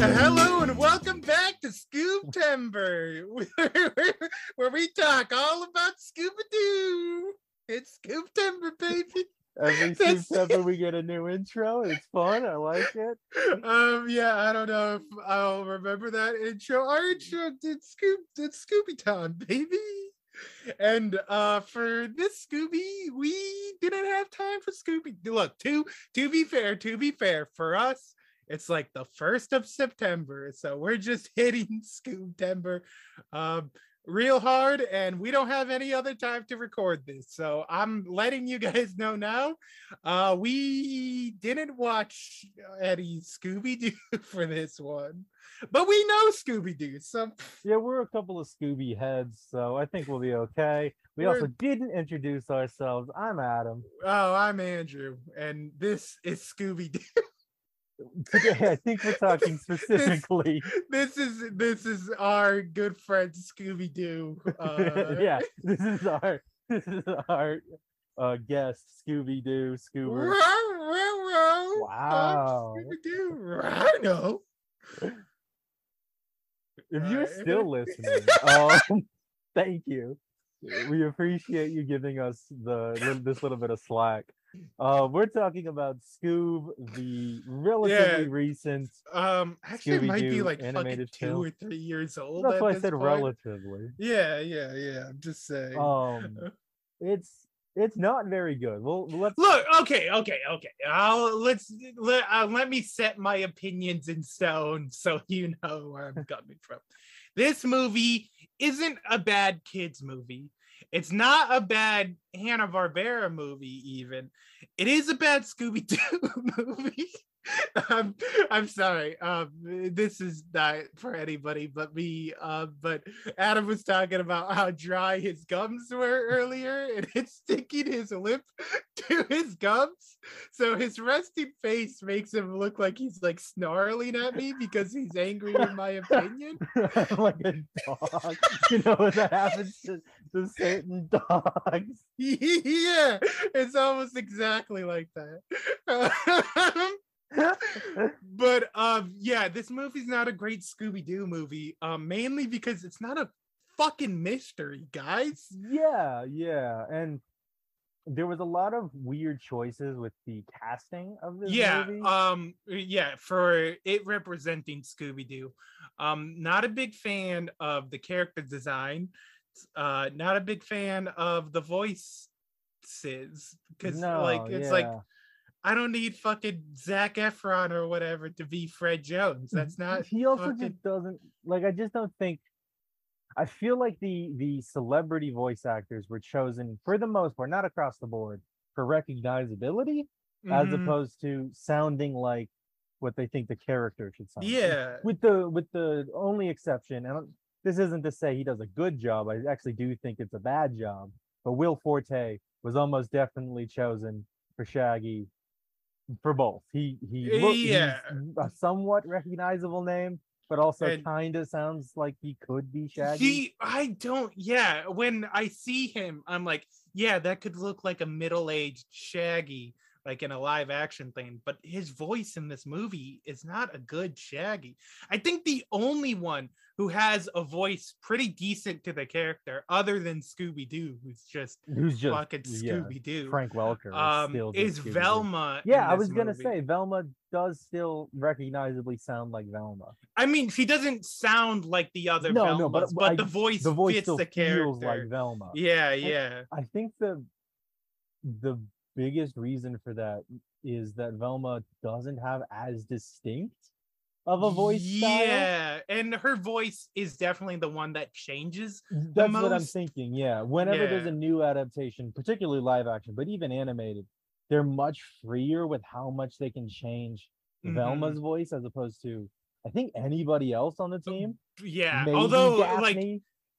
Hello and welcome back to Scoop-tember, where, where we talk all about Scooby Doo. It's Scoop Timber, baby. Every That's- September we get a new intro. It's fun. I like it. Um, yeah, I don't know if I'll remember that intro. Our intro did Scoop did Scooby Town, baby. And uh for this Scooby, we didn't have time for Scooby. Look, to to be fair, to be fair, for us, it's like the first of September, so we're just hitting Scoop-tember um real hard, and we don't have any other time to record this. So I'm letting you guys know now. Uh we didn't watch any Scooby-Doo for this one, but we know Scooby-Doo. So Yeah, we're a couple of Scooby heads, so I think we'll be okay. We We're- also didn't introduce ourselves. I'm Adam. oh, I'm Andrew, and this is Scooby-Doo. Today, I think we're talking specifically. this is this is our good friend Scooby Doo. Uh, yeah, this is our this is our uh, guest Scooby Doo Scoober. Wow. Scooby Doo. Rhino. If you're still listening, um, thank you. We appreciate you giving us the this little bit of slack. Uh, we're talking about Scoob, the relatively Yeah. recent. Um, actually, it might be like fucking two film. or three years old. That's at why I said point. relatively. Yeah, yeah, yeah. I'm just saying. Um, it's it's not very good. Well, let's Look, okay, okay, okay. I'll let's let uh, let me set my opinions in stone so you know where I'm coming from. This movie isn't a bad kids movie. It's not a bad Hanna Barbera movie. Even it is a bad Scooby Doo movie. I'm I'm sorry. Um, this is not for anybody but me. Uh, but Adam was talking about how dry his gums were earlier, and it's sticking his lip to his gums. So his resting face makes him look like he's like snarling at me because he's angry in my opinion. like a dog. You know what that happens to, to certain dogs. yeah, it's almost exactly like that. but um yeah this movie's not a great scooby-doo movie um mainly because it's not a fucking mystery guys Yeah, yeah, and there was a lot of weird choices with the casting of this yeah movie. um yeah for it representing scooby-doo um not a big fan of the character design uh not a big fan of the voices because like No, it's like yeah. I don't need fucking zac efron or whatever to be fred jones that's not he also fucking- just doesn't like i just don't think i feel like the the celebrity voice actors were chosen for the most part not across the board for recognizability as Mhm. opposed to sounding like what they think the character should sound like. yeah with the with the only exception and this isn't to say he does a good job i actually do think it's a bad job but will forte was almost definitely chosen for shaggy for both he he look, Yeah. a somewhat recognizable name but also kind of sounds like he could be shaggy He, I don't. Yeah, when I see him, I'm like, yeah, that could look like a middle-aged Shaggy, like in a live-action thing. But his voice in this movie is not a good Shaggy. I think the only one who has a voice pretty decent to the character, other than Scooby Doo, who's just Who's just fucking Scooby Doo. Frank Welker. Um, still just is Velma? Yeah, I was gonna movie. say Velma does still recognizably sound like Velma. I mean, she doesn't sound like the other No, Velmas, no, but, but I- the voice The voice fits still the character. feels like Velma. yeah, yeah. I think the the biggest reason for that is that Velma doesn't have as distinct of a voice style. Yeah, and her voice is definitely the one that changes. That's what I'm thinking. Yeah. Whenever there's a new adaptation, particularly live action, but even animated, they're much freer with how much they can change Mhm. Velma's voice as opposed to I think anybody else on the team. Yeah, Maybe although like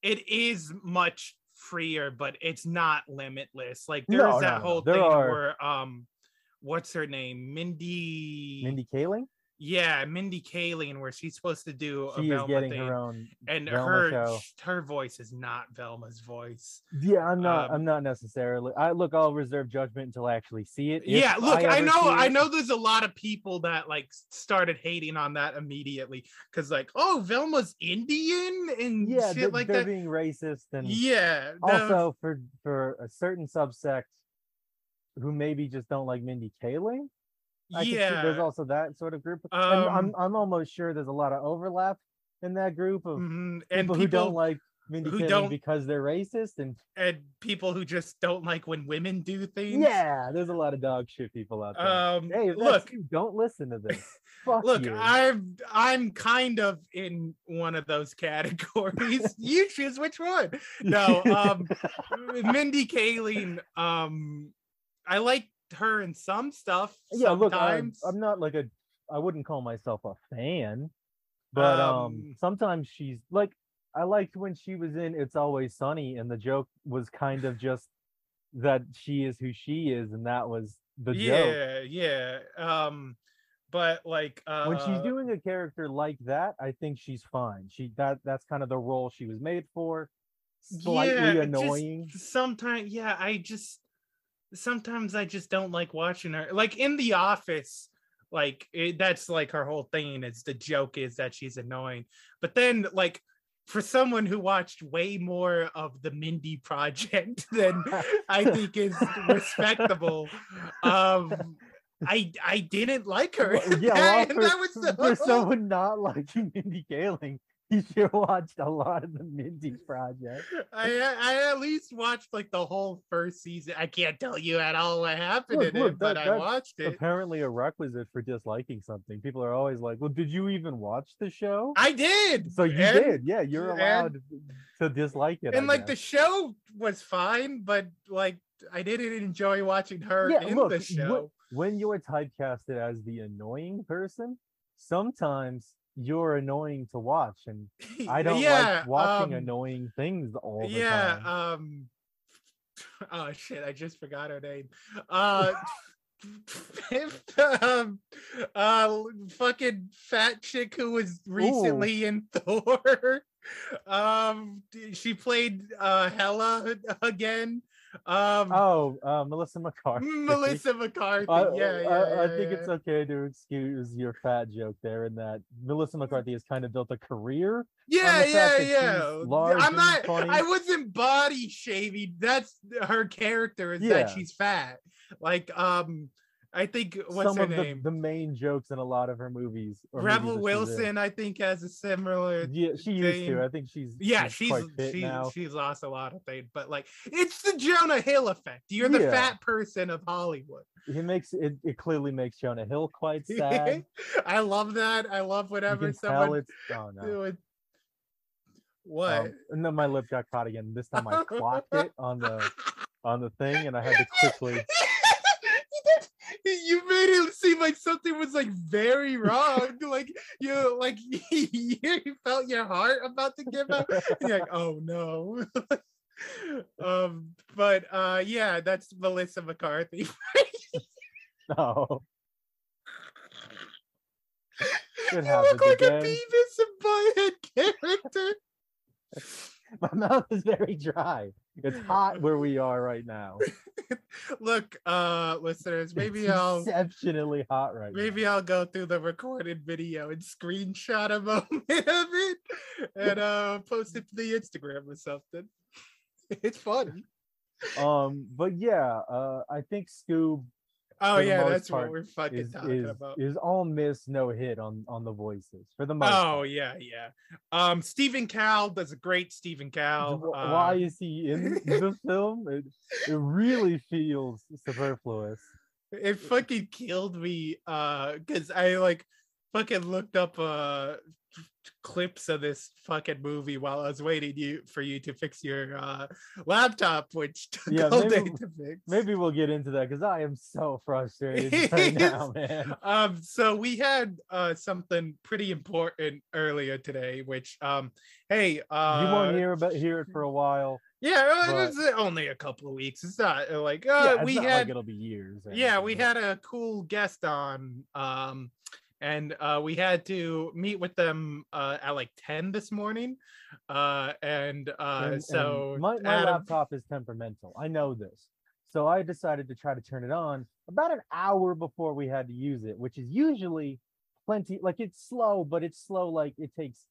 it is much freer, but it's not limitless. Like there's no, that no. whole There thing are- where um, what's her name, Mindy? Mindy Kaling, Yeah, Mindy Kaling, where she's supposed to do a she is Velma thing, her own and Velma her show. her voice is not Velma's voice. Yeah, I'm not. Um, I'm not necessarily. I look. I'll reserve judgment until I actually see it. yeah, look, I, ever know, I know. There's a lot of people that like started hating on that immediately because like, oh, Velma's Indian and Yeah, shit they're, like they're that. being racist and Yeah, also for for a certain subsect who maybe just don't like Mindy Kaling. I yeah. there's also that sort of group. and I'm Um, I'm almost sure there's a lot of overlap in that group of Mhm, and people, people who don't like Mindy who Kaling don't- because they're racist and and people who just don't like when women do things. yeah, there's a lot of dog shit people out there. Um, hey, look, you, don't listen to this. Look, you. I'm I'm kind of in one of those categories. you choose which one. No, um, Mindy Kaling. Um, I like her in some stuff. yeah, look, I'm. I'm not like a, I wouldn't call myself a fan, but um, Um, sometimes she's like, I liked when she was in It's Always Sunny, and the joke was kind of just that she is who she is, and that was the joke. yeah, yeah. Um, but like uh, When she's doing a character like that, I think she's fine. She that that's kind of the role she was made for. Slightly yeah, annoying. sometimes, yeah, I just sometimes I just don't like watching her. Like in The Office, like it, that's like her whole thing. Is the joke is that she's annoying, but then like for someone who watched way more of the Mindy Project than I think is respectable, um, I I didn't like her. Well, yeah, well, that, and for, that was the for someone not liking Mindy Kaling, you should watched a lot of the Mindy Project. I I at least watched like the whole first season. I can't tell you at all what happened Look, in look, it, but that- I watched it. Apparently, a requisite for disliking something. People are always like, "Well, did you even watch the show?" I did. so you and, did, yeah. You're and- allowed to dislike it. And I like the show was fine, but like I didn't enjoy watching her Yeah, in look, the show. when you're typecasted as the annoying person, sometimes you're annoying to watch, and I don't yeah, like watching um, annoying things all the yeah, time. um oh shit, I just forgot her name. Uh um uh fucking fat chick who was recently in Thor. Um she played uh Hela again. Um oh, uh, Melissa McCarthy. Melissa McCarthy. I, yeah, yeah, I, I think yeah. it's okay to excuse your fat joke there, in that Melissa McCarthy has kind of built a career. Yeah, yeah, yeah. large I'm not. funny. I wasn't body shaming. That's her character is that she's fat. Like, um, I think what's Some her of name? the main jokes in a lot of her movies. Rebel that she's in. Wilson. I think has a similar. Yeah, she used to. I think she's Yeah, she's, she's she's she's lost a lot of things, but like it's the Jonah Hill effect. You're the Yeah. fat person of Hollywood. He makes it. It clearly makes Jonah Hill quite sad. I love that. I love whatever someone. Oh no. doing. What? Um, and then my lip got caught again. This time I clocked it on the on the thing, and I had to quickly. You did- you made it seem like something was like very wrong. like you, like you felt your heart about to give out. You're like, oh no. um, but uh, yeah, that's Melissa McCarthy. No. It you look like again. a Beavis and Butthead character. My mouth is very dry. It's hot where we are right now. Look, uh, listeners, maybe I'll exceptionally hot right maybe now. I'll go through the recorded video and screenshot a moment of it and uh post it to the Instagram or something. It's funny. Um, but yeah, uh, I think Scoob Oh yeah, that's what we're fucking is talking is, about. is all miss, no hit on on the voices for the most. Oh part. yeah, yeah. Um, Simon Cowell does a great Simon Cowell. Uh, Why is he in the film? It, it really feels superfluous. it fucking killed me uh because i like fucking looked up uh clips of this fucking movie while i was waiting you for you to fix your uh laptop which took Yeah, all day maybe- to fix Maybe we'll get into that because I am so frustrated right now, man. um so we had uh something pretty important earlier today which um hey uh you won't hear about hear it for a while. yeah but- it's only a couple of weeks it's not uh, like uh yeah, we had like it'll be years. yeah we had a cool guest on um and uh we had to meet with them uh at like 10 this morning uh and uh and- and so my, my Adam- laptop is temperamental. I know this. So I decided to try to turn it on about an hour before we had to use it, which is usually plenty like it's slow, but it's slow like it takes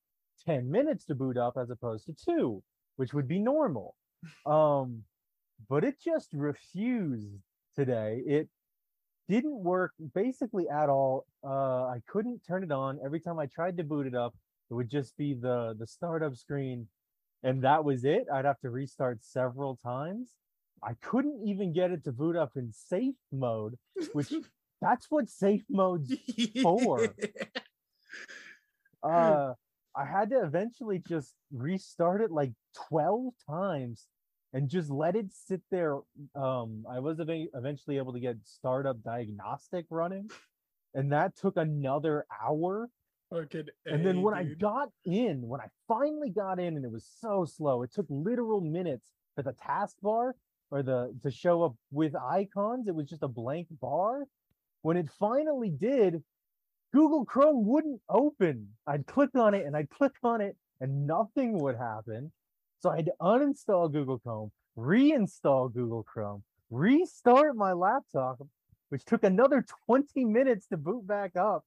10 minutes to boot up as opposed to two, which would be normal. Um, but it just refused today. It didn't work basically at all. Uh, I couldn't turn it on. Every time I tried to boot it up, it would just be the the startup screen and that was it. I'd have to restart several times. I couldn't even get it to boot up in safe mode, which that's what safe mode's for. uh I had to eventually just restart it like 12 times and just let it sit there. Um I was eva- eventually able to get startup diagnostic running and that took another hour Fucking and then when I got in, when I finally got in, and it was so slow, it took literal minutes for the taskbar or the to show up with icons. It was just a blank bar. When it finally did, Google Chrome wouldn't open. I'd click on it and I'd click on it, and nothing would happen. So I had to uninstall Google Chrome, reinstall Google Chrome, restart my laptop, which took another 20 minutes to boot back up.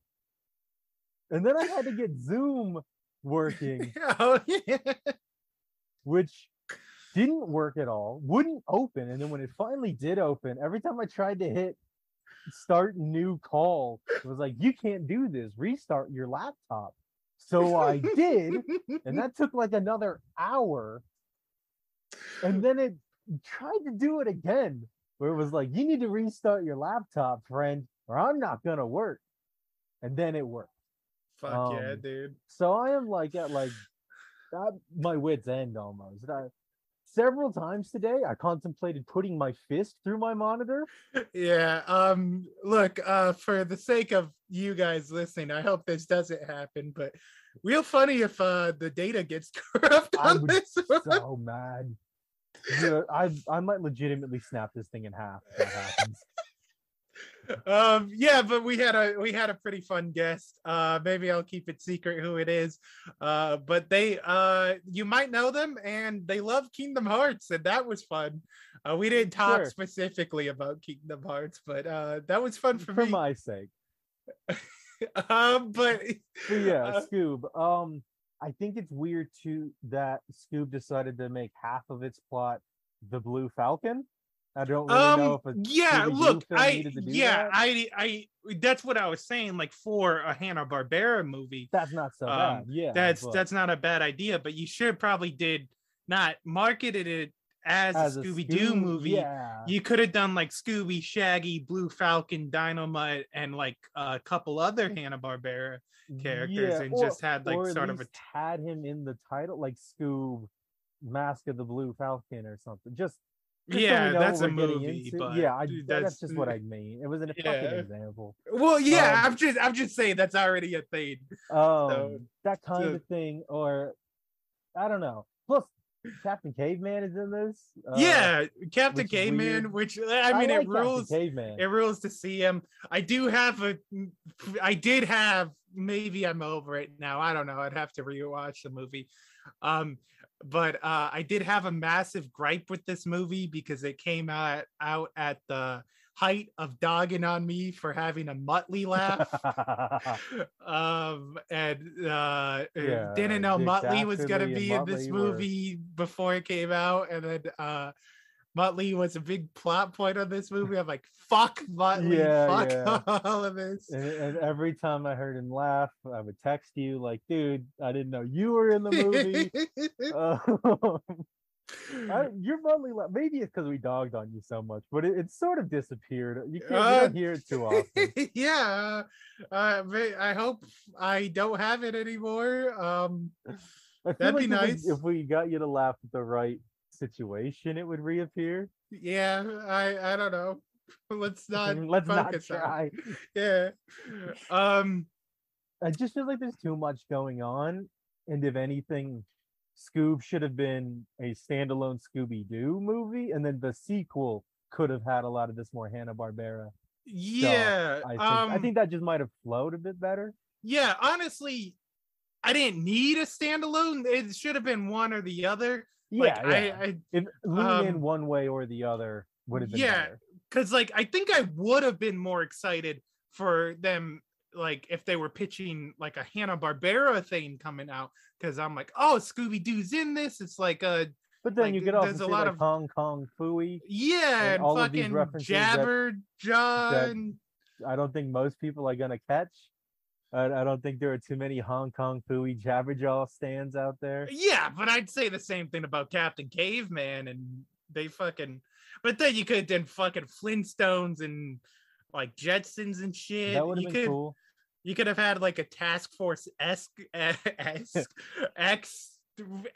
And then I had to get Zoom working, oh yeah which didn't work at all, wouldn't open. And then when it finally did open, every time I tried to hit start new call, it was like, you can't do this, restart your laptop. So I did, and that took like another hour. And then it tried to do it again, where it was like, you need to restart your laptop, friend, or I'm not gonna work. And then it worked. fuck yeah Um, dude So I am like at like at my wits end almost. I, several times today, I contemplated putting my fist through my monitor. yeah um look uh for the sake of you guys listening i hope this doesn't happen but real funny if uh the data gets corrupt I on would this one. so mad. I I might legitimately snap this thing in half if that happens. um yeah but we had a we had a pretty fun guest uh maybe i'll keep it secret who it is uh but they uh you might know them and they love kingdom hearts and that was fun uh we didn't talk Sure. specifically about kingdom hearts but uh that was fun for, For me my sake. um but But yeah, uh, Scoob. Um, I think it's weird too that Scoob decided to make half of its plot the Blue Falcon. I don't really know um if a yeah look i yeah that. i i that's what i was saying like for a hanna-barbera movie that's not so um, bad. Yeah, that's but that's not a bad idea but you should probably did not marketed it as, as a scooby-doo Scoob- movie Yeah, you could have done like scooby shaggy blue falcon dynamite and like a couple other hanna-barbera characters and just had, like, sort of a least had him in the title, like Scoob, Mask of the Blue Falcon or something. Just, just so yeah know that's a movie yeah, I, dude, that- that's, just what I mean. It was an Yeah. fucking example. well yeah um, i'm just i'm just saying that's already a thing Um, that kind so- of thing, or I don't know. Plus, Captain Caveman is in this. uh, yeah captain which caveman which i mean like it rules Captain Caveman. it rules to see him i do have a i did have maybe i'm over it now i don't know i'd have to rewatch the movie um but uh, I did have a massive gripe with this movie because it came out out at the height of dogging on me for having a Muttley laugh. um, and uh, Yeah, didn't know Muttley was gonna be in this Muttley were- movie before it came out, and then uh, Muttley was a big plot point on this movie. I'm like, fuck Muttley, Yeah, fuck yeah. all of this. and, and every time I heard him laugh, I would text you like, "Dude, I didn't know you were in the movie." Um, I, your Muttley. Maybe it's because we dogged on you so much, but it, it sort of disappeared. You can't Uh, hear it too often. yeah, uh, I hope I don't have it anymore. Um, That'd be like we- nice. if we got you to laugh at the right situation, it would reappear. yeah, I I don't know. Let's not Let's not focus on it. try. Yeah. Um. I just feel like there's too much going on, and if anything, Scoob should have been a standalone Scooby Doo movie, and then the sequel could have had a lot of this more Hanna Barbera. Yeah. I think um, I think that just might have flowed a bit better. Yeah. Honestly, I didn't need a standalone. It should have been one or the other. Yeah, Like yeah. I, I if lean in um, one way or the other would have been yeah, because like I think I would have been more excited for them like if they were pitching like a Hanna Barbera thing coming out because I'm like, oh, Scooby Doo's in this. It's like a But then like, you get also there's a lot like of- Hong Kong Phooey. yeah, And and, all of these fucking that- Jabber John. I don't think most people are gonna catch. I, I don't think there are too many Hong Kong Phooey Jabberjaw stands out there. Yeah, but I'd say the same thing about Captain Caveman and they fucking. But then you could have done fucking Flintstones and like Jetsons and shit. That would have been could cool. you could have had like a task force esque X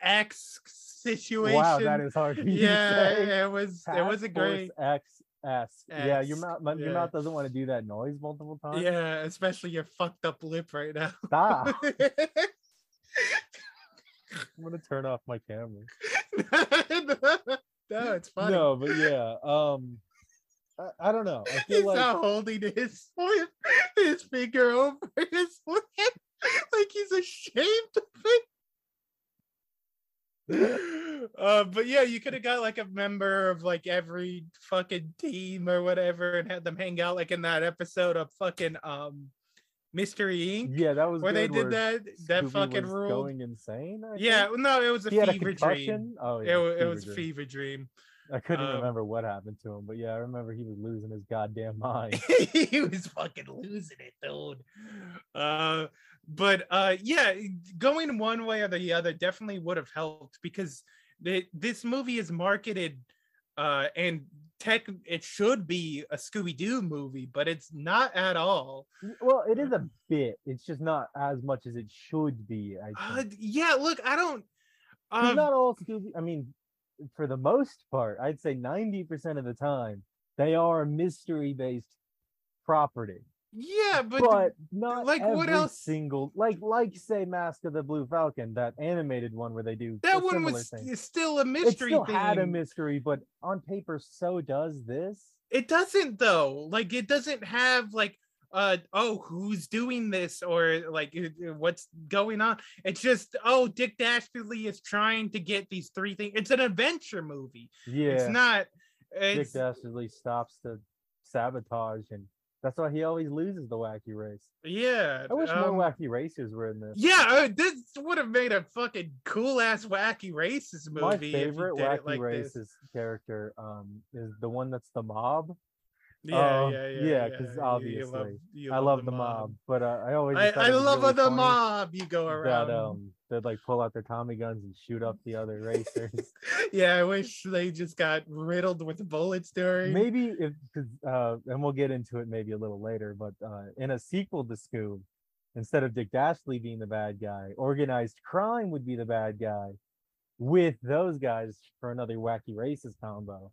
X situation. Wow, that is hard. For you to say. yeah, it was it Task was a great XS. Yeah, your mouth, my- your mouth doesn't want to do that noise multiple times. yeah, especially your fucked up lip right now. Stop. I'm gonna turn off my camera. no, it's funny. No, but yeah. Um, I, I don't know. I feel He's like not holding his lip, his finger over his lip like he's ashamed of it. Uh, but yeah, you could have got like a member of like every fucking team or whatever and had them hang out like in that episode of fucking um Mystery Inc. yeah, that was where they did that that Scooby fucking rule. going insane. I Yeah, think. no, it was a he a fever dream. Oh It, yeah, wa- it was dream. fever dream. I couldn't um, remember what happened to him, but yeah, I remember he was losing his goddamn mind. he was fucking losing it, dude. Uh, but uh, yeah, going one way or the other definitely would have helped because the, this movie is marketed uh, and tech. It should be a Scooby Doo movie, but it's not at all. well, it is a bit. It's just not as much as it should be. I Uh, yeah, look, I don't. Um, not all Scooby. I mean, for the most part, I'd say ninety percent of the time they are a mystery-based property. yeah, but, But, not like, what else- single like like say Mask of the Blue Falcon, that animated one where they do that one was thing. still a mystery. It mystery. still had a mystery, but on paper, so does this. it doesn't though like it doesn't have like uh oh who's doing this or like what's going on it's just oh dick dastardly is trying to get these three things it's an adventure movie Yeah, it's not Dick it's Dastardly stops to sabotage, and that's why he always loses the wacky race. yeah I wish um, more wacky racers were in this. yeah uh, this would have made a fucking cool ass wacky races movie My favorite wacky like racist this. character um is the one that's the mob. Yeah uh, yeah yeah yeah, 'cause you- you obviously, love- you I love the mob, but uh, I always I, I love really the mob you go around that um they'd like pull out their Tommy guns and shoot up the other racers. yeah, I wish they just got riddled with bullets during. maybe if uh and we'll get into it maybe a little later, but uh in a sequel to Scoob, instead of Dick Dashley being the bad guy, organized crime would be the bad guy with those guys for another wacky races combo.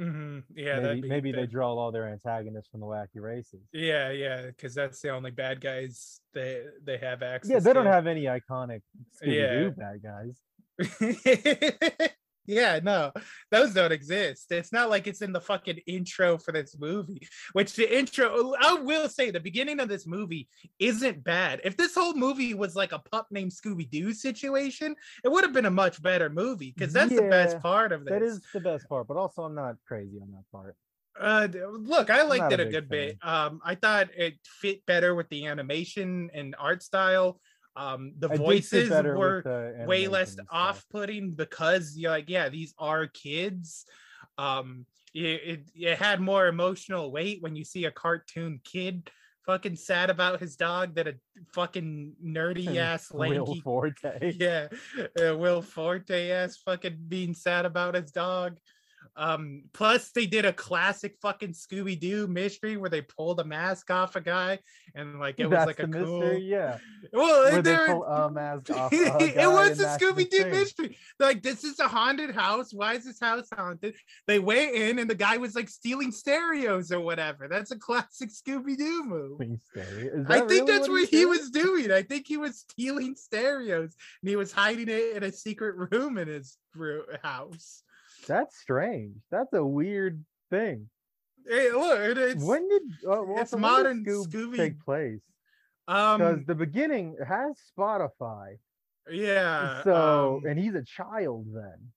Mhm, Yeah, maybe be maybe they draw all their antagonists from the wacky races. Yeah, yeah, because that's the only bad guys they they have access. Yeah, they don't have any iconic Scooby-Doo Yeah. bad guys. Yeah, no, those don't exist. It's not like it's in the fucking intro for this movie, which the intro, I will say, the beginning of this movie isn't bad. If this whole movie was like a pup named Scooby Doo situation, it would have been a much better movie because that's the best part of this. That is the best part, but also I'm not crazy on that part. Uh, look, I liked it a a good bit. Um, I thought it fit better with the animation and art style. Um, the I voices were the way less off-putting because you're like, yeah, these are kids. Um, it, it it had more emotional weight when you see a cartoon kid fucking sad about his dog than a fucking nerdy ass Will lanky Forte. yeah, uh, Will Forte ass fucking being sad about his dog. Um, plus they did a classic fucking Scooby Doo mystery where they pulled a mask off a guy and like it was like a cool. mystery, yeah. Well, Where they pull a mask off. a it was a Scooby Doo mystery. Like, this is a haunted house. Why is this house haunted? They went in and the guy was like stealing stereos or whatever. That's a classic Scooby Doo move. Please stay. Is I think really that's what he's he doing? was doing. I think he was stealing stereos and he was hiding it in a secret room in his house. That's strange. That's a weird thing. Hey, look, it- it's when did uh, well, it's so when did modern Scoob Scooby- take place? Um, Because the beginning has Spotify. yeah. so um, and he's a child then.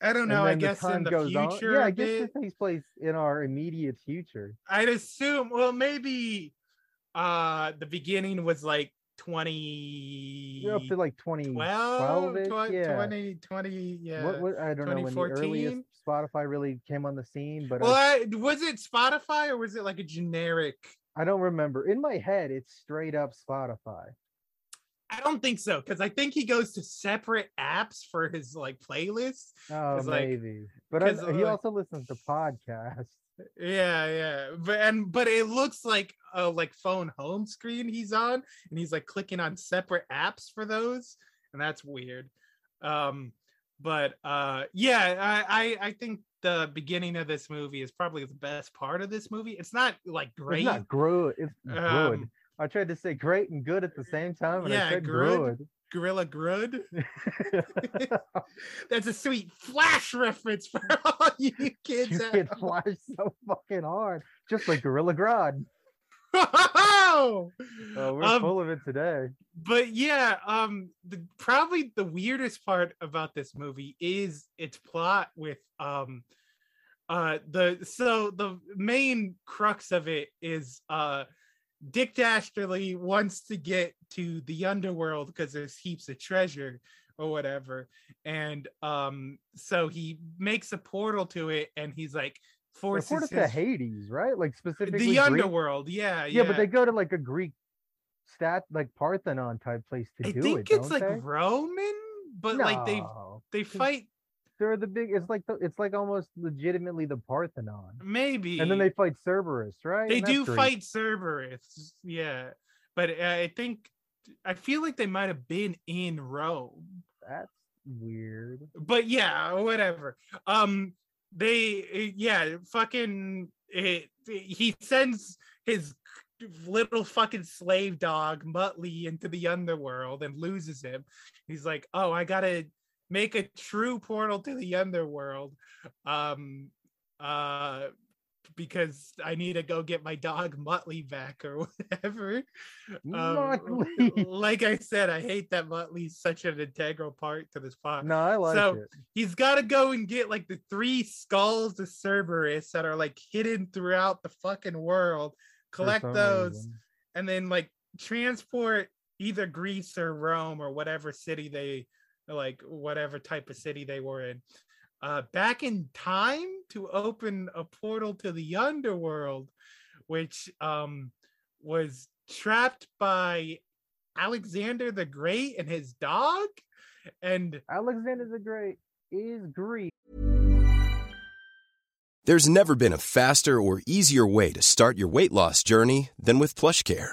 I don't know. I then the guess in the goes on- future, Yeah, I guess it takes place in our immediate future. I'd assume. Well, maybe uh the beginning was like 20 You're up to like 2012 12, tw- yeah. 20 20 yeah What, what I don't know when the 2014? earliest Spotify really came on the scene, but well I, I, was it spotify or was it like a generic I don't remember. In my head, it's straight up Spotify. i don't think so because i think he goes to separate apps for his like playlist Oh, 'Cause, like- maybe. But I, he uh, also listens to podcasts. Yeah yeah but and but it looks like a like phone home screen he's on and he's like clicking on separate apps for those and that's weird um but uh yeah i i, I think the beginning of this movie is probably the best part of this movie it's not like great It's not good. It's good. Um, I tried to say great and good at the same time, and yeah, I said good. Gorilla grud that's a sweet flash reference for all you kids you home. flashed so fucking hard, just like Gorilla oh, Oh, we're Um, full of it today. but yeah um the probably the weirdest part about this movie is its plot with um uh the so the main crux of it is uh dick dastardly wants to get to the underworld because there's heaps of treasure or whatever and um so he makes a portal to it and he's like forces port it to Hades, right? Like specifically the Greek- underworld yeah Yeah, yeah but they go to like a Greek stat, like Parthenon type place to i do think it. it's don't like they? roman but like they they fight They're the big. It's like the, it's like almost legitimately the Parthenon, maybe and then they fight Cerberus, right? they And do fight cerberus yeah but uh, i think i feel like they might have been in rome That's weird. but yeah whatever um they uh, yeah fucking it, he sends his little fucking slave dog muttley into the underworld and loses him he's like oh i gotta make a true portal to the underworld um uh because i need to go get my dog muttley back or whatever um, like i said i hate that muttley's such an integral part to this plot No, I like so it. he's got to go and get like the three skulls of Cerberus that are like hidden throughout the fucking world. Collect those reason. and then like transport either Greece or Rome or whatever city they like, whatever type of city they were in, uh, back in time to open a portal to the underworld, which um was trapped by Alexander the Great and his dog. And Alexander the Great is Greek. There's never been a faster or easier way to start your weight loss journey than with PlushCare.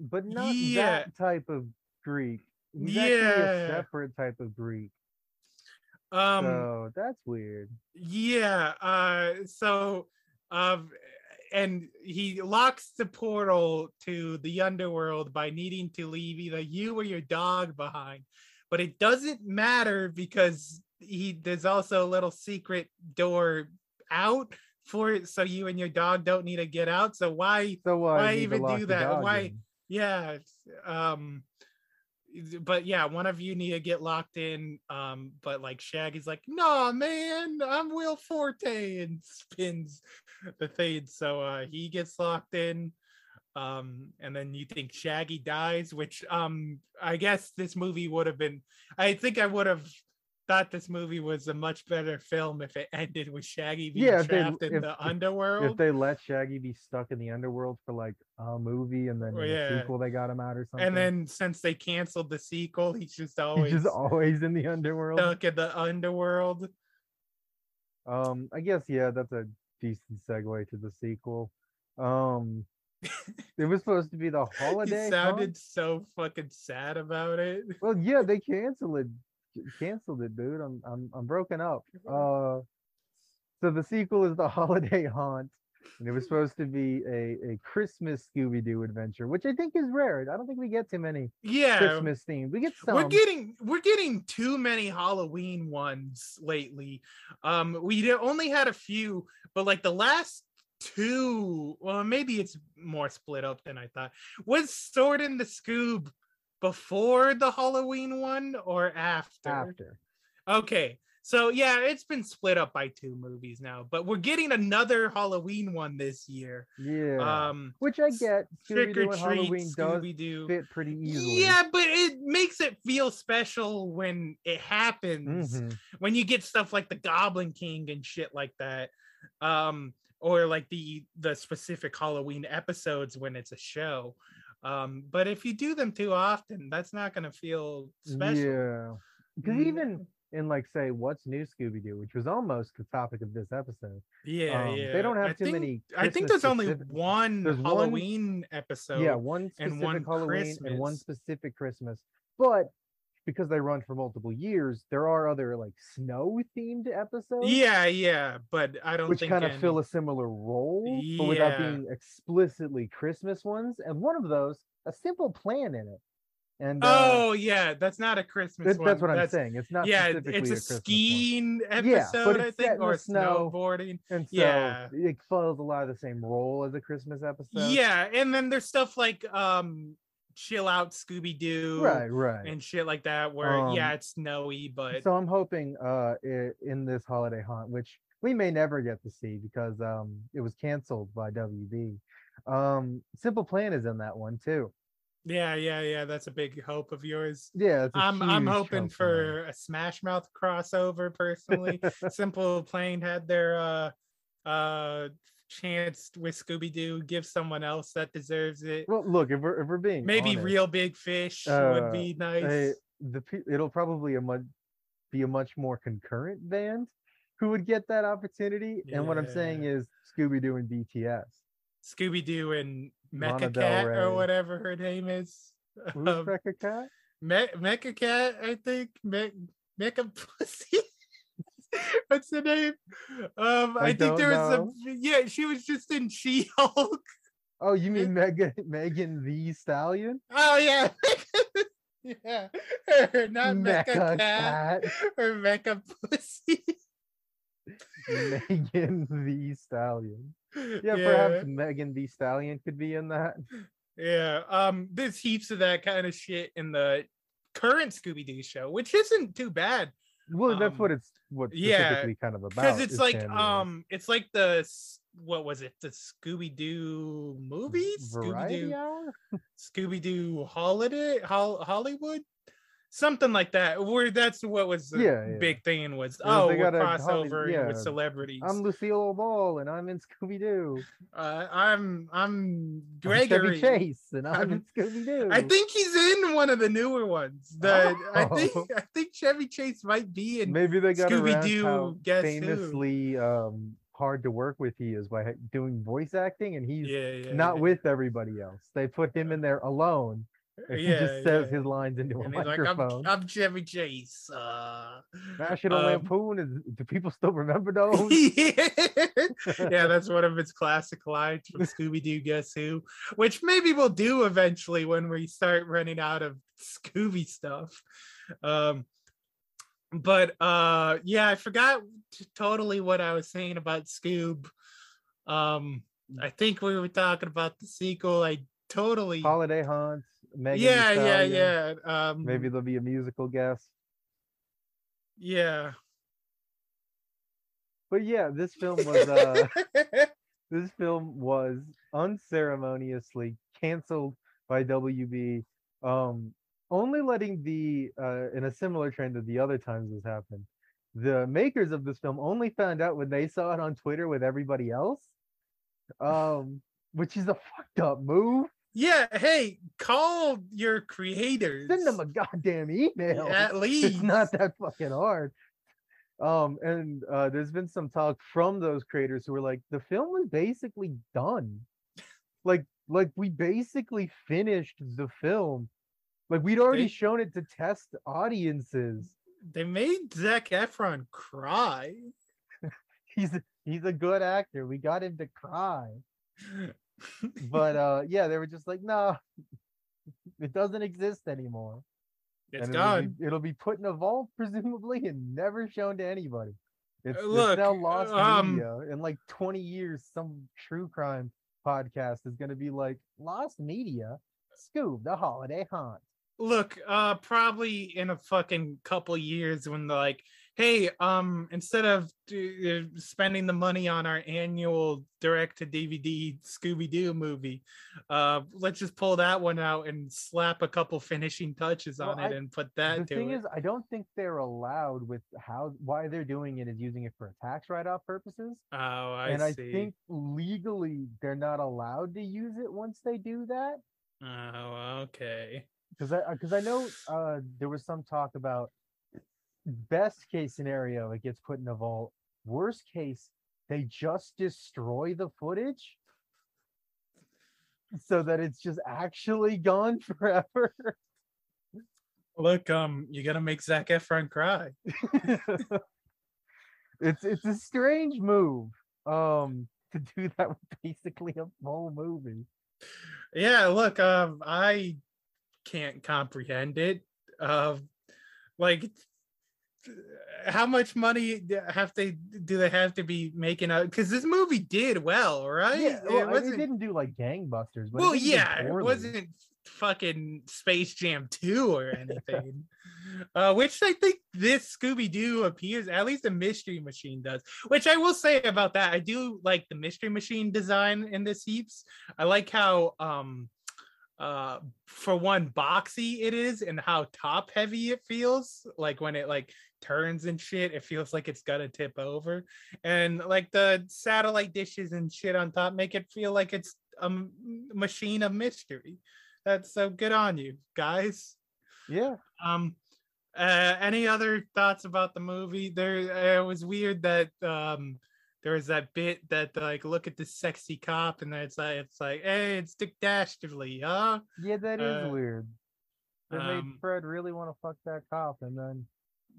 But not Yeah. that type of Greek. He's Yeah. separate type of Greek. Um, so that's weird. Yeah. Uh, so, um, and he locks the portal to the underworld by needing to leave either you or your dog behind. But it doesn't matter because he there's also a little secret door out for it, so you and your dog don't need to get out. So why? So why, Why even do that? Why- in? Yeah. Um. But yeah, one of you need to get locked in. Um, but like Shaggy's like, no, man, I'm Will Forte and spins the thing. So uh he gets locked in. Um, and then you think Shaggy dies, which um I guess this movie would have been I think I would have thought this movie was a much better film if it ended with Shaggy being Yeah, if they- trapped in if- the if- underworld. If they let Shaggy be stuck in the underworld for like a movie and then Well, yeah. the sequel they got him out or something. and then since they canceled the sequel, he's just he's always just always in the underworld. stuck in the underworld. Um, I guess yeah, that's a decent segue to the sequel. Um, it was supposed to be the holiday. he sounded Hunt? so fucking sad about it. Well, yeah, they canceled it. Canceled it, dude. I'm I'm I'm broken up. Uh, so the sequel is the Holiday Haunt, and it was supposed to be a a Christmas Scooby Doo adventure, which I think is rare. I don't think we get too many Yeah, Christmas themed. We get some. we're getting we're getting too many Halloween ones lately. Um, we only had a few, but like the last two, well, maybe it's more split up than I thought. Was Sword in the Scoob before the Halloween one or after? after. Okay. So yeah, it's been split up by two movies now, but we're getting another Halloween one this year. Yeah. Um which I get. Trick or treat, Halloween does Scooby Doo. fit pretty easily. Yeah, but it makes it feel special when it happens. Mhm. When you get stuff like the Goblin King and shit like that. Um or like the the specific Halloween episodes when it's a show. Um but if you do them too often, that's not going to feel special. Yeah. Because Mm. even in like say what's new Scooby Doo, which was almost the topic of this episode. Yeah, Um, yeah. they don't have I too think- many I think Christmas there's only one There's one- Halloween episode. yeah, one and one Halloween and one specific Christmas. But because they run for multiple years, there are other like snow themed episodes. Yeah, yeah, but I don't which think kind of any- fill a similar role, but without being explicitly Christmas ones. And one of those, a simple plan in it. And uh, oh yeah, that's not a Christmas that's, one. that's what I'm saying. It's not yeah, specifically it's a, Christmas one. skiing Yeah, but episode, I it's set think, in or snow. snowboarding. and so yeah. it follows a lot of the same role as a Christmas episode. Yeah, and then there's stuff like um chill out Scooby Doo right, right. and shit like that where yeah, Um, it's snowy, but so I'm hoping uh in this holiday haunt, which we may never get to see because um it was canceled by WB. Um Simple Plan is in that one too. yeah, yeah, yeah, that's a big hope of yours. Yeah, I'm I'm hoping for a Smash Mouth crossover personally. Simple Plan had their uh uh chance with Scooby Doo. Give someone else that deserves it. Well, look, if we're if we're being Maybe honest, Reel Big Fish uh, would be nice. eh, the it'll probably a much be a much more concurrent band who would get that opportunity. And what I'm saying is Scooby Doo and BTS. Scooby Doo and Mecha Cat or whatever her name is. Who's Um, Rebecca Cat? Me- Mecha Cat, I think. Me- Mecha Pussy. What's the name? Um, I I, think there was know. a yeah. She was just in She Hulk. Oh, you mean Megan Megan Thee Stallion? Oh yeah, yeah. Her, not Mecha, Mecha Cat, Cat. or Mecha Pussy. Megan Thee Stallion. Yeah, perhaps Megan Thee Stallion could be in that. Yeah. Um, there's heaps of that kind of shit in the current Scooby Doo show, which isn't too bad. Well, that's Um, what it's what yeah, specifically kind of about. because it's like um it's like the what was it? The scooby-doo movies? Scooby-doo scooby-doo holiday Hol- hollywood something like that where that's what was the Yeah, yeah. big thing was oh we're got a Holly- crossover yeah, with celebrities I'm Lucille Ball and I'm in Scooby Doo. uh, i'm i'm gregory Chase and I'm I'm- Scooby Doo. I think he's in one of the newer ones. The I think Oh. I think Chevy Chase might be in maybe they got around Scooby-Doo, how Guess Who. famously um hard to work with he is by doing voice acting and he's yeah, yeah, not yeah. with everybody else. They put him in there alone. And he Yeah, just says yeah. his lines into a and he's like, I'm, microphone. I'm Chevy Chase. Uh, National um, Lampoon is do people still remember those? yeah, that's one of its classic lines from Scooby Doo Guess Who, which maybe we'll do eventually when we start running out of Scooby stuff. Um, but uh, yeah, I forgot t- totally what I was saying about Scoob. Um, I think we were talking about the sequel. I totally, Holiday haunts. Megan yeah, yeah, yeah. Um, Maybe there'll be a musical guest. yeah. But yeah, this film was uh this film was unceremoniously canceled by WB. Um only letting the uh in a similar trend that the other times this happened. The makers of this film only found out when they saw it on Twitter with everybody else. Um which is a fucked up move. Yeah, hey, call your creators. Send them a goddamn email. At least. it's not that fucking hard. Um, and uh, there's been some talk from those creators who were like, the film was basically done. Like, like we basically finished the film. Like we'd already They- shown it to test audiences. They made Zac Efron cry. He's a, he's a good actor. We got him to cry. But uh, yeah, they were just like, no, it doesn't exist anymore. It's and it'll gone. be, it'll be put in a vault presumably and never shown to anybody. It's, it's look, now lost um, media. In like 20 years, some true crime podcast is going to be like lost media. Scoob, the holiday haunt. Look, uh, probably in a fucking couple years when they're like, hey, um, instead of uh, spending the money on our annual direct to DVD Scooby Doo movie, uh, let's just pull that one out and slap a couple finishing touches on Well, it I- and put that the thing it. is, I don't think they're allowed with how why they're doing it is using it for tax write-off purposes. oh, I see. and I think legally they're not allowed to use it once they do that. Oh, okay. because I because I know uh there was some talk about best case scenario it gets put in a vault. Worst case, they just destroy the footage so that it's just actually gone forever. Look, um, you gotta make Zac Efron cry. it's it's a strange move um to do that with basically a full movie. Yeah, look, um, I can't comprehend it. Uh, like how much money have they do they have to be making out? Because this movie did well right? Yeah, it well, it, wasn't it didn't do like gangbusters, but well didn't yeah it wasn't fucking space jam 2 or anything uh which i think this scooby-doo appears at least the mystery machine does which i will say about that i do like the mystery machine design in this heaps. I like how um uh for one boxy it is and how top heavy it feels like when it like turns and shit it feels like it's gonna tip over. And like the satellite dishes and shit on top make it feel like it's a m- machine of mystery. That's so good on you guys. Yeah, um uh any other thoughts about the movie? There it was weird that um there was that bit that like look at this sexy cop and then it's like it's like hey it's dick dastardly huh yeah, that is Uh, weird. They um, made Fred really want to fuck that cop, and then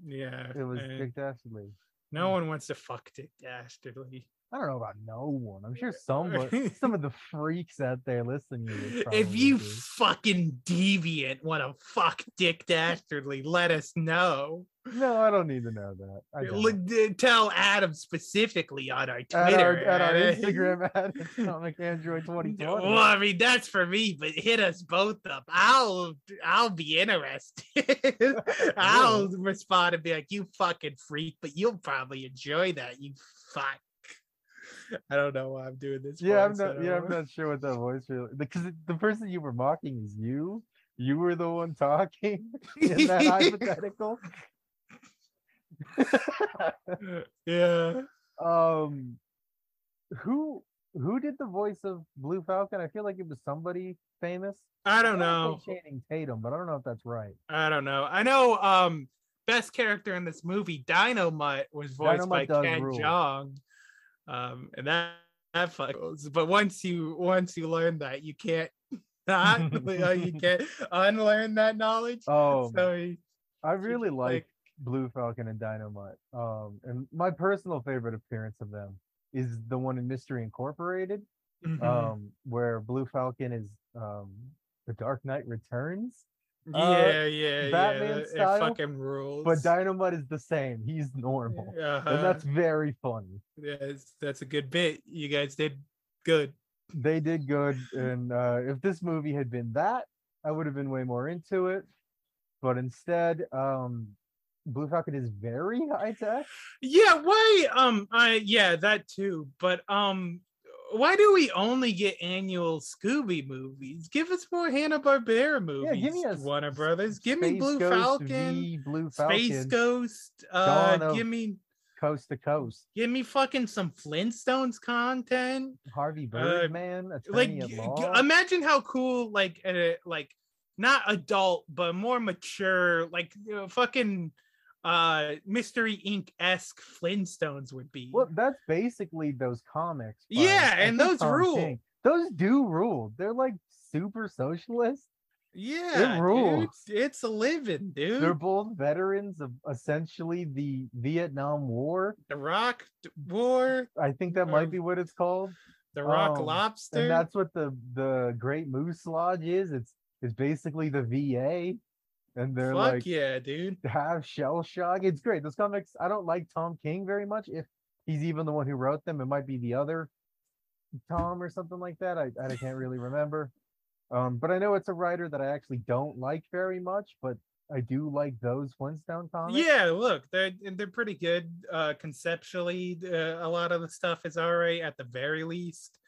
yeah it was uh, Dick Dastardly. no one wants to fuck dick dastardly I don't know about no one. I'm sure some, some of the freaks out there listening to this. if you do. fucking deviant want to fuck dick dastardly let us know no, I don't need to know that. I don't. Tell adam specifically on our at twitter our, at our Instagram at Atomic Android 2020. Well, I mean that's for me, but hit us both up. I'll I'll be interested. I'll respond and be like, "You fucking freak," but you'll probably enjoy that. You fuck. I don't know why I'm doing this. Yeah, I'm not. Yeah, I'm not sure what that voice really because the person you were mocking is you. You were the one talking in that hypothetical. yeah. um, who who did the voice of Blue Falcon? I feel like it was somebody famous. I don't know. Channing Tatum, but I don't know if that's right. I don't know. I know. Um, best character in this movie, Dynamite, was voiced Dynamite by Ken rule. Jeong. Um, and that that fucks. But once you once you learn that, you can't not you can't unlearn that knowledge. Oh, so he- I really like- Blue Falcon and Dynamite. Um, and my personal favorite appearance of them is the one in Mystery Incorporated, Mhm. um, where Blue Falcon is um, the Dark Knight Returns. uh, yeah, yeah, Batman yeah. It style, fucking rules. But Dynamite is the same. He's normal. uh And that's very funny. yeah, it's- that's a good bit. You guys did good. They did good. And uh, if this movie had been that, I would have been way more into it. But instead, um, Blue Falcon is very high tech. Yeah, why um I yeah, that too. But um why do we only get annual Scooby movies? Give us more Hanna Barbera movies. Yeah, give me a Warner Brothers. Give me Blue Ghost Falcon, Blue Falcon, Space Ghost. Uh, give me Coast to Coast. give me fucking some Flintstones content. Harvey Uh, Birdman, attorney Like at g- law. g- imagine how cool like uh, like not adult but more mature like you know, fucking uh Mystery Inc esque Flintstones would be. well, that's basically those comics. Yeah, and those rule. King. Those do rule. They're like super socialist. Yeah, dude, rules. It's a living, dude. They're both veterans of essentially the Vietnam War. the Rock War, I think that might be what it's called. the Rock Um, Lobster. And that's what the the Great Moose Lodge is. It's it's basically the VA, and they're Fuck like yeah, dude. have shell shock. It's great. Those comics. I don't like Tom King very much. If he's even the one who wrote them, it might be the other Tom or something like that. I I can't really remember. Um, but I know it's a writer that I actually don't like very much, but I do like those Flintstone comics. Yeah, look, they're they're pretty good uh conceptually. Uh, a lot of the stuff is alright at the very least.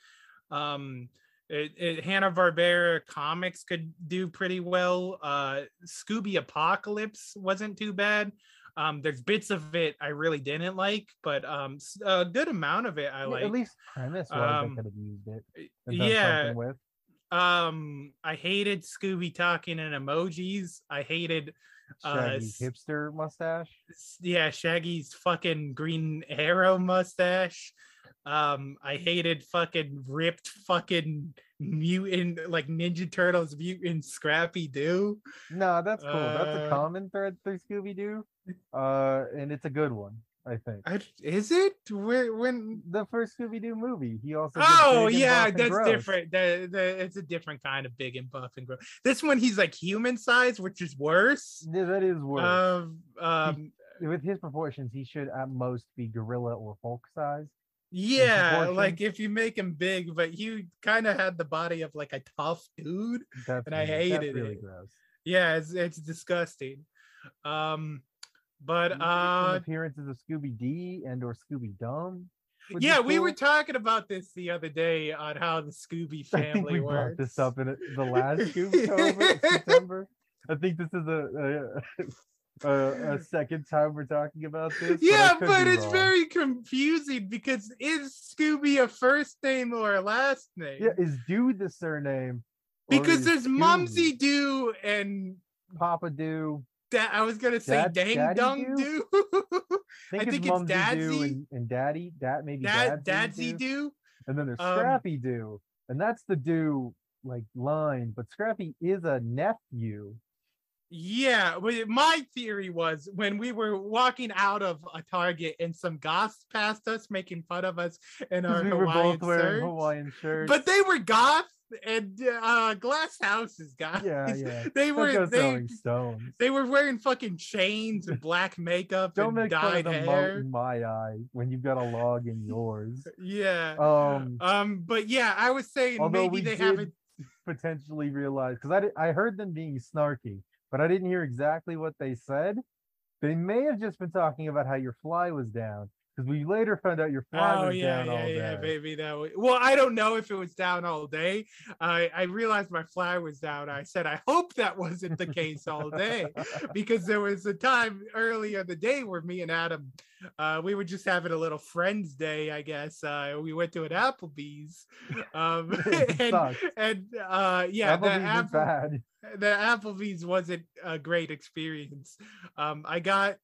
Um it, it Hanna Barbera comics could do pretty well. Uh Scooby Apocalypse wasn't too bad. Um there's bits of it I really didn't like, but um a good amount of it I like. At least premise Um, I could have used it. yeah, with. um I hated Scooby talking in emojis. I hated uh Shaggy's s- hipster mustache. yeah, Shaggy's fucking green arrow mustache. Um, I hated fucking ripped fucking mutant like Ninja Turtles mutant Scrappy Doo. No, that's cool. That's a Uh, common thread through Scooby Doo, uh, and it's a good one. I think. I, is it where when The first Scooby Doo movie. He also. Oh yeah, that's Gross. different. The, the, it's a different kind of big and buff and gross. This one he's like human size, which is worse. Yeah, that is worse. Um, um, With his proportions, he should at most be gorilla or Hulk size. Yeah, like if you make him big, but he kind of had the body of like a tough dude. And I hated really it. gross. Yeah, it's it's disgusting. Um, but uh, appearances of Scooby D and or Scooby-Dum. yeah, we were talking about this the other day on how the Scooby family we brought works. this up in the last Scooby September. I think this is a a, a a second time we're talking about this. Yeah, could but it's wrong. very confusing because is Scooby a first name or a last name? yeah. Is Dude the surname? because there's Scooby Mumsy Doo and Papa Do. that I was gonna say Dad- Dang Daddy Dung? Doo. I think, it's it's Do Dadsy. and, and Daddy. Dad maybe Dad Dadsy Do. And then there's Um, Scrappy Doo, and that's the Do like line. But Scrappy is a nephew. Yeah, but my theory was when we were walking out of a Target and some goths passed us, making fun of us in our we Hawaiian both wearing shirts. Hawaiian shirts. But they were goths and uh glass houses, guys. yeah, yeah. They were they, they were wearing fucking chains and black makeup Don't and make fun of dyed the mote in my eye when you've got a log in yours. Yeah. Um, Um, but yeah, I was saying maybe they haven't potentially realized because I, I heard them being snarky, but I didn't hear exactly what they said. They may have just been talking about how your fly was down because we later found out your fly Oh was yeah, down yeah, all yeah, day. maybe that way. Well, I don't know if it was down all day. I I realized my fly was down. I said I hope that wasn't the case all day because there was a time earlier in the day where me and Adam, uh, we were just having a little friends day, I guess. Uh, we went to an Applebee's, um, and and uh, yeah, the Applebee's is Apple, bad. the Applebee's wasn't a great experience. Um, I got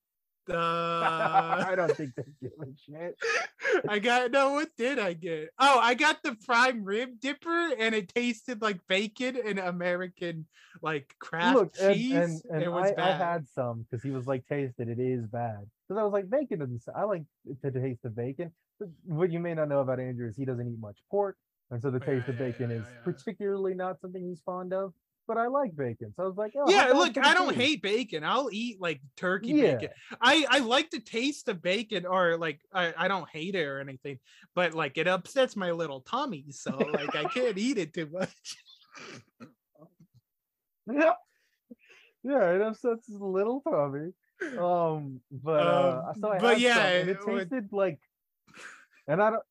the I don't think they give a shit. I got no. What did I get? Oh, I got the prime rib dipper, and it tasted like bacon and American like craft Look, and, cheese. and, and it was I, I had some because he was like, taste it, it is bad. Because I was like, bacon doesn't. I like to taste the bacon. But what you may not know about Andrew is he doesn't eat much pork, and so the Oh, Yeah, taste of yeah, bacon yeah, is yeah. particularly not something he's fond of. But I like bacon, so I was like, oh, yeah, look, I don't hate bacon. I'll eat like turkey Yeah. bacon. I I like the taste of bacon, or like I, I don't hate it or anything, but like it upsets my little tummy, so like I can't eat it too much. Yeah, yeah, it upsets his little tummy. Um, but uh, Um, so I but yeah, some, it it would- tasted like, and I don't.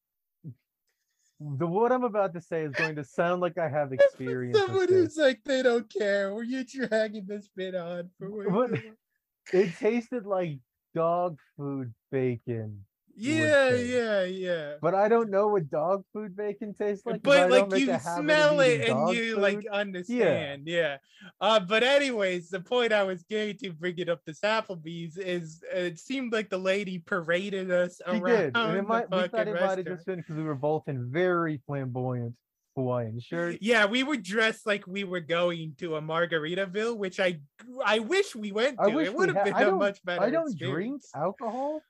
The what I'm about to say is going to sound like I have experience. Someone who's like they don't care. Were you dragging this bit on for What- It tasted like dog food bacon, Yeah, yeah, yeah. but I don't know what dog food bacon tastes like. but like you a habit of smell it and you like understand yeah uh but anyways the point i was getting to bringing up this applebee's is uh, it seemed like the lady paraded us She around did, and it might, we thought it might have just been because we were both in very flamboyant Hawaiian shirts. yeah we were dressed like we were going to a margaritaville which i i wish we went to it would have been I a much better I don't drink alcohol,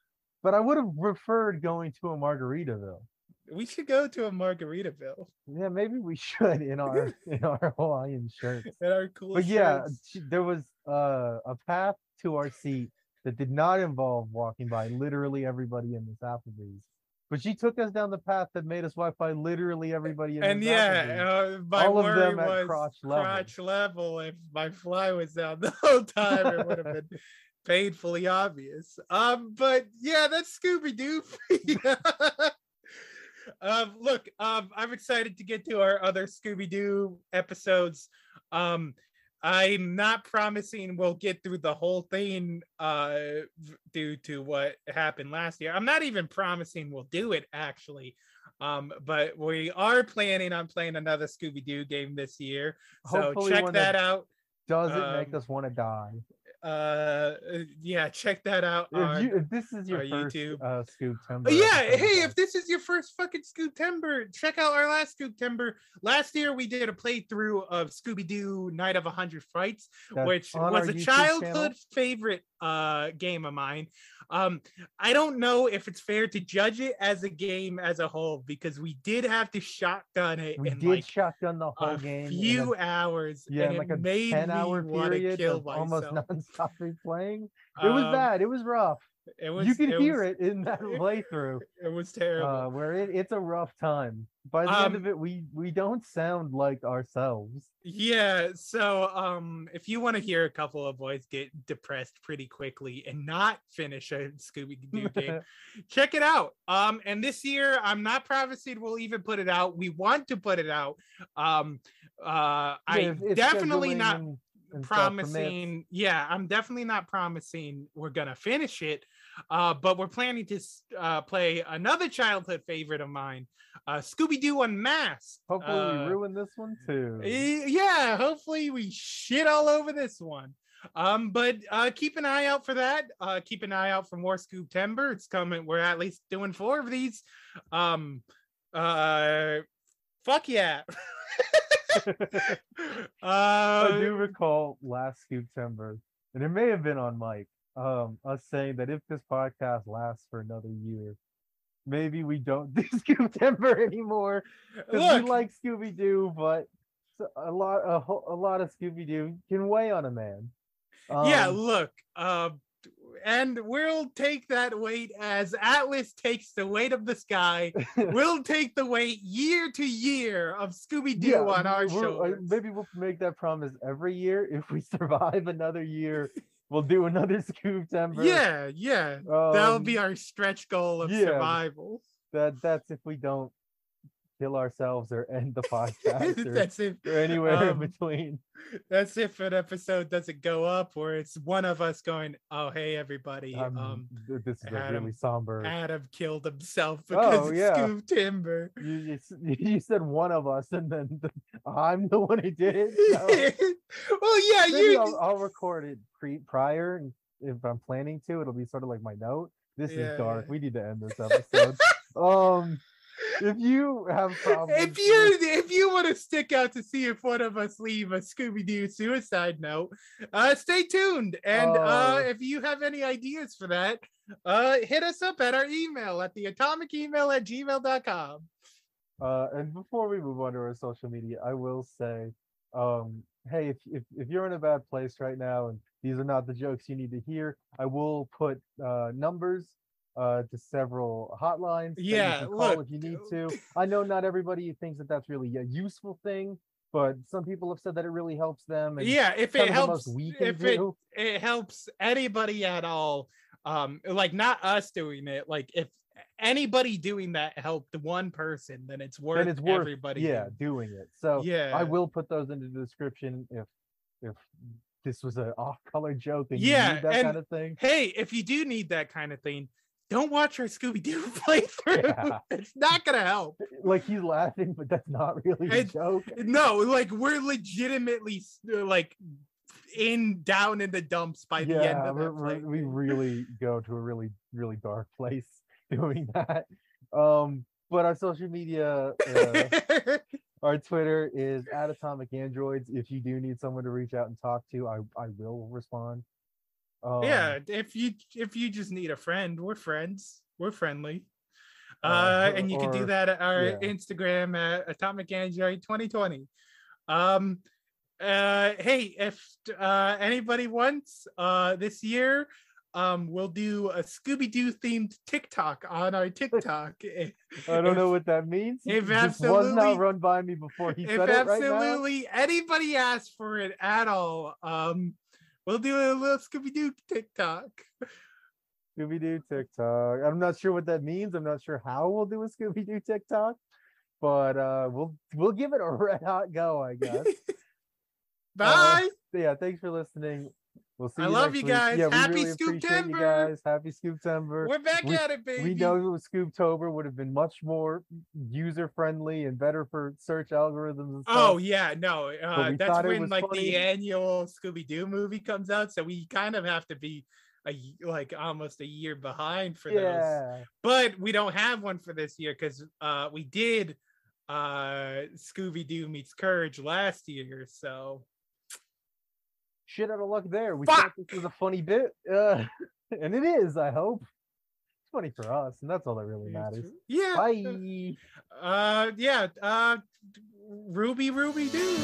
but I would have preferred going to a Margaritaville. we should go to a margaritaville Yeah, maybe we should in our in our Hawaiian shirts. in our cool But yeah, shirts. there was uh, a path to our seat that did not involve walking by literally everybody in this Applebee's. But she took us down the path that made us walk by literally everybody in and yeah, uh, my All of worry them at was crotch level. crotch level. If my fly was down the whole time, it would have been painfully obvious. Um, but yeah, that's Scooby Doo. um, look, um, I'm excited to get to our other Scooby Doo episodes. Um, I'm not promising we'll get through the whole thing uh due to what happened last year. I'm not even promising we'll do it actually. Um, but we are planning on playing another Scooby Doo game this year. So Hopefully check that that out. Does it make um, us want to die? Uh yeah check that out If, on- you, if this is your first YouTube. uh, Scoop Uh, Timber, yeah hey uh, if this is your first fucking Scooptember check out our last Scooptember last year we did a playthrough of scooby-doo night of a hundred frights that's which was a YouTube childhood channel. favorite uh game of mine um i don't know if it's fair to judge it as a game as a whole because we did have to shotgun it We in did like shotgun the whole a game. in a- few hours yeah, like it a made ten-hour period of myself almost nonstop replaying. It was Um, bad. It was rough. it was you can hear was- it in that playthrough. it was terrible uh, where it, it's a rough time. By the end Um, of it, we we don't sound like ourselves. Yeah, so um if you want to hear a couple of boys get depressed pretty quickly and not finish a Scooby Doo game, check it out. Um and this year I'm not promising we'll even put it out. We want to put it out. Um uh I If- if definitely not and- and stuff permits. promising yeah i'm definitely not promising we're gonna finish it uh but we're planning to uh play another childhood favorite of mine uh scooby-doo unmasked. Hopefully, uh, we ruin this one too. Yeah hopefully we shit all over this one. Um but uh keep an eye out for that. Uh keep an eye out for more Scooptember it's coming we're at least doing four of these. Um uh fuck yeah. I uh do recall last Scoop Timber, and it may have been on Mike, um, us saying that if this podcast lasts for another year, maybe we don't do Scooptember anymore because we like Scooby Doo, but a lot, a, a lot of Scooby Doo can weigh on a man. yeah Um, look uh and we'll take that weight as atlas takes the weight of the sky we'll take the weight year to year of scooby-doo yeah, on our uh, shoulders Maybe we'll make that promise every year. If we survive another year, we'll do another Scooptember. yeah yeah that'll Um, be our stretch goal of yeah. survival that. That's if we don't kill ourselves or end the podcast or, that's if or anywhere in um, between. that's if an episode doesn't go up or it's one of us going oh hey everybody Um, um this is a Adam- really somber. adam killed himself because Oh, yeah. scoop timber You, you, you said one of us, and then the, I'm the one who did it. so well yeah you I'll, I'll record it pre prior, and if I'm planning to, it'll be sort of like my note. This Yeah, is dark. We need to end this episode. um, if you have problems, if you if you want to stick out to see if one of us leave a Scooby-Doo suicide note, uh stay tuned. And uh Oh. if you have any ideas for that, uh hit us up at our email at the atomic email at gmail.com. Uh, and before we move on to our social media, I will say, um, hey, if, if if you're in a bad place right now and these are not the jokes you need to hear, I will put uh, numbers uh, to several hotlines. Yeah, can call look, if you need to. I know not everybody thinks that that's really a useful thing, but some people have said that it really helps them. And Yeah, if it helps we can if it, do. it helps anybody at all, um like not us doing it, like if anybody doing that helped one person, then it's worth, then it's worth everybody. yeah doing- it. So Yeah. I will put those into the description if if this was an off-color joke and Yeah, you need that and- kind of thing. hey, if you do need that kind of thing, don't watch our Scooby Doo playthrough. Yeah. It's not gonna help. Like he's laughing, but that's not really a It- joke. No, like we're legitimately uh, like in down in the dumps by the end Yeah, of we're- we really go to a really really dark place doing that. Um, but our social media, uh, our Twitter is at Atomic Androids. If you do need someone to reach out and talk to, I I will respond. Um, yeah, if you if you just need a friend, we're friends. We're friendly. Uh, Uh, and you can do that at our yeah. Instagram at Atomic Android 2020. Um uh hey, if uh anybody wants uh this year um we'll do a Scooby-Doo themed TikTok on our TikTok. I don't know what that means. if this was absolutely- not run by me before he if said it right now. absolutely anybody asks for it at all, um we'll do a little Scooby-Doo TikTok. Scooby Doo TikTok. I'm not sure what that means. I'm not sure how we'll do a Scooby Doo TikTok, but uh, we'll we'll give it a red hot go, I guess. Bye. yeah, thanks for listening. We'll see. I you love you guys. Yeah, Happy really Scooptember. guys. Happy Scooptember. We're back we, at it, baby. We know Scooptober would have been much more user friendly and better for search algorithms and stuff. Oh yeah, no. Uh, that's when like funny. the annual Scooby Doo movie comes out, so we kind of have to be a like almost a year behind for those. But we don't have one for this year because uh, we did uh, Scooby Doo meets Courage last year. So Shit out of luck there. We Fuck! thought this was a funny bit. Uh, and it is, I hope. It's funny for us, and that's all that really matters. yeah, Bye. uh, yeah, uh, Ruby, Ruby Doo.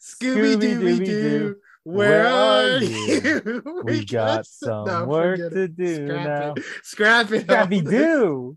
Scooby Dooby Doo, where are you? We got some No, work to do Scrap now. It. Scrap it. Scrappy. Doo.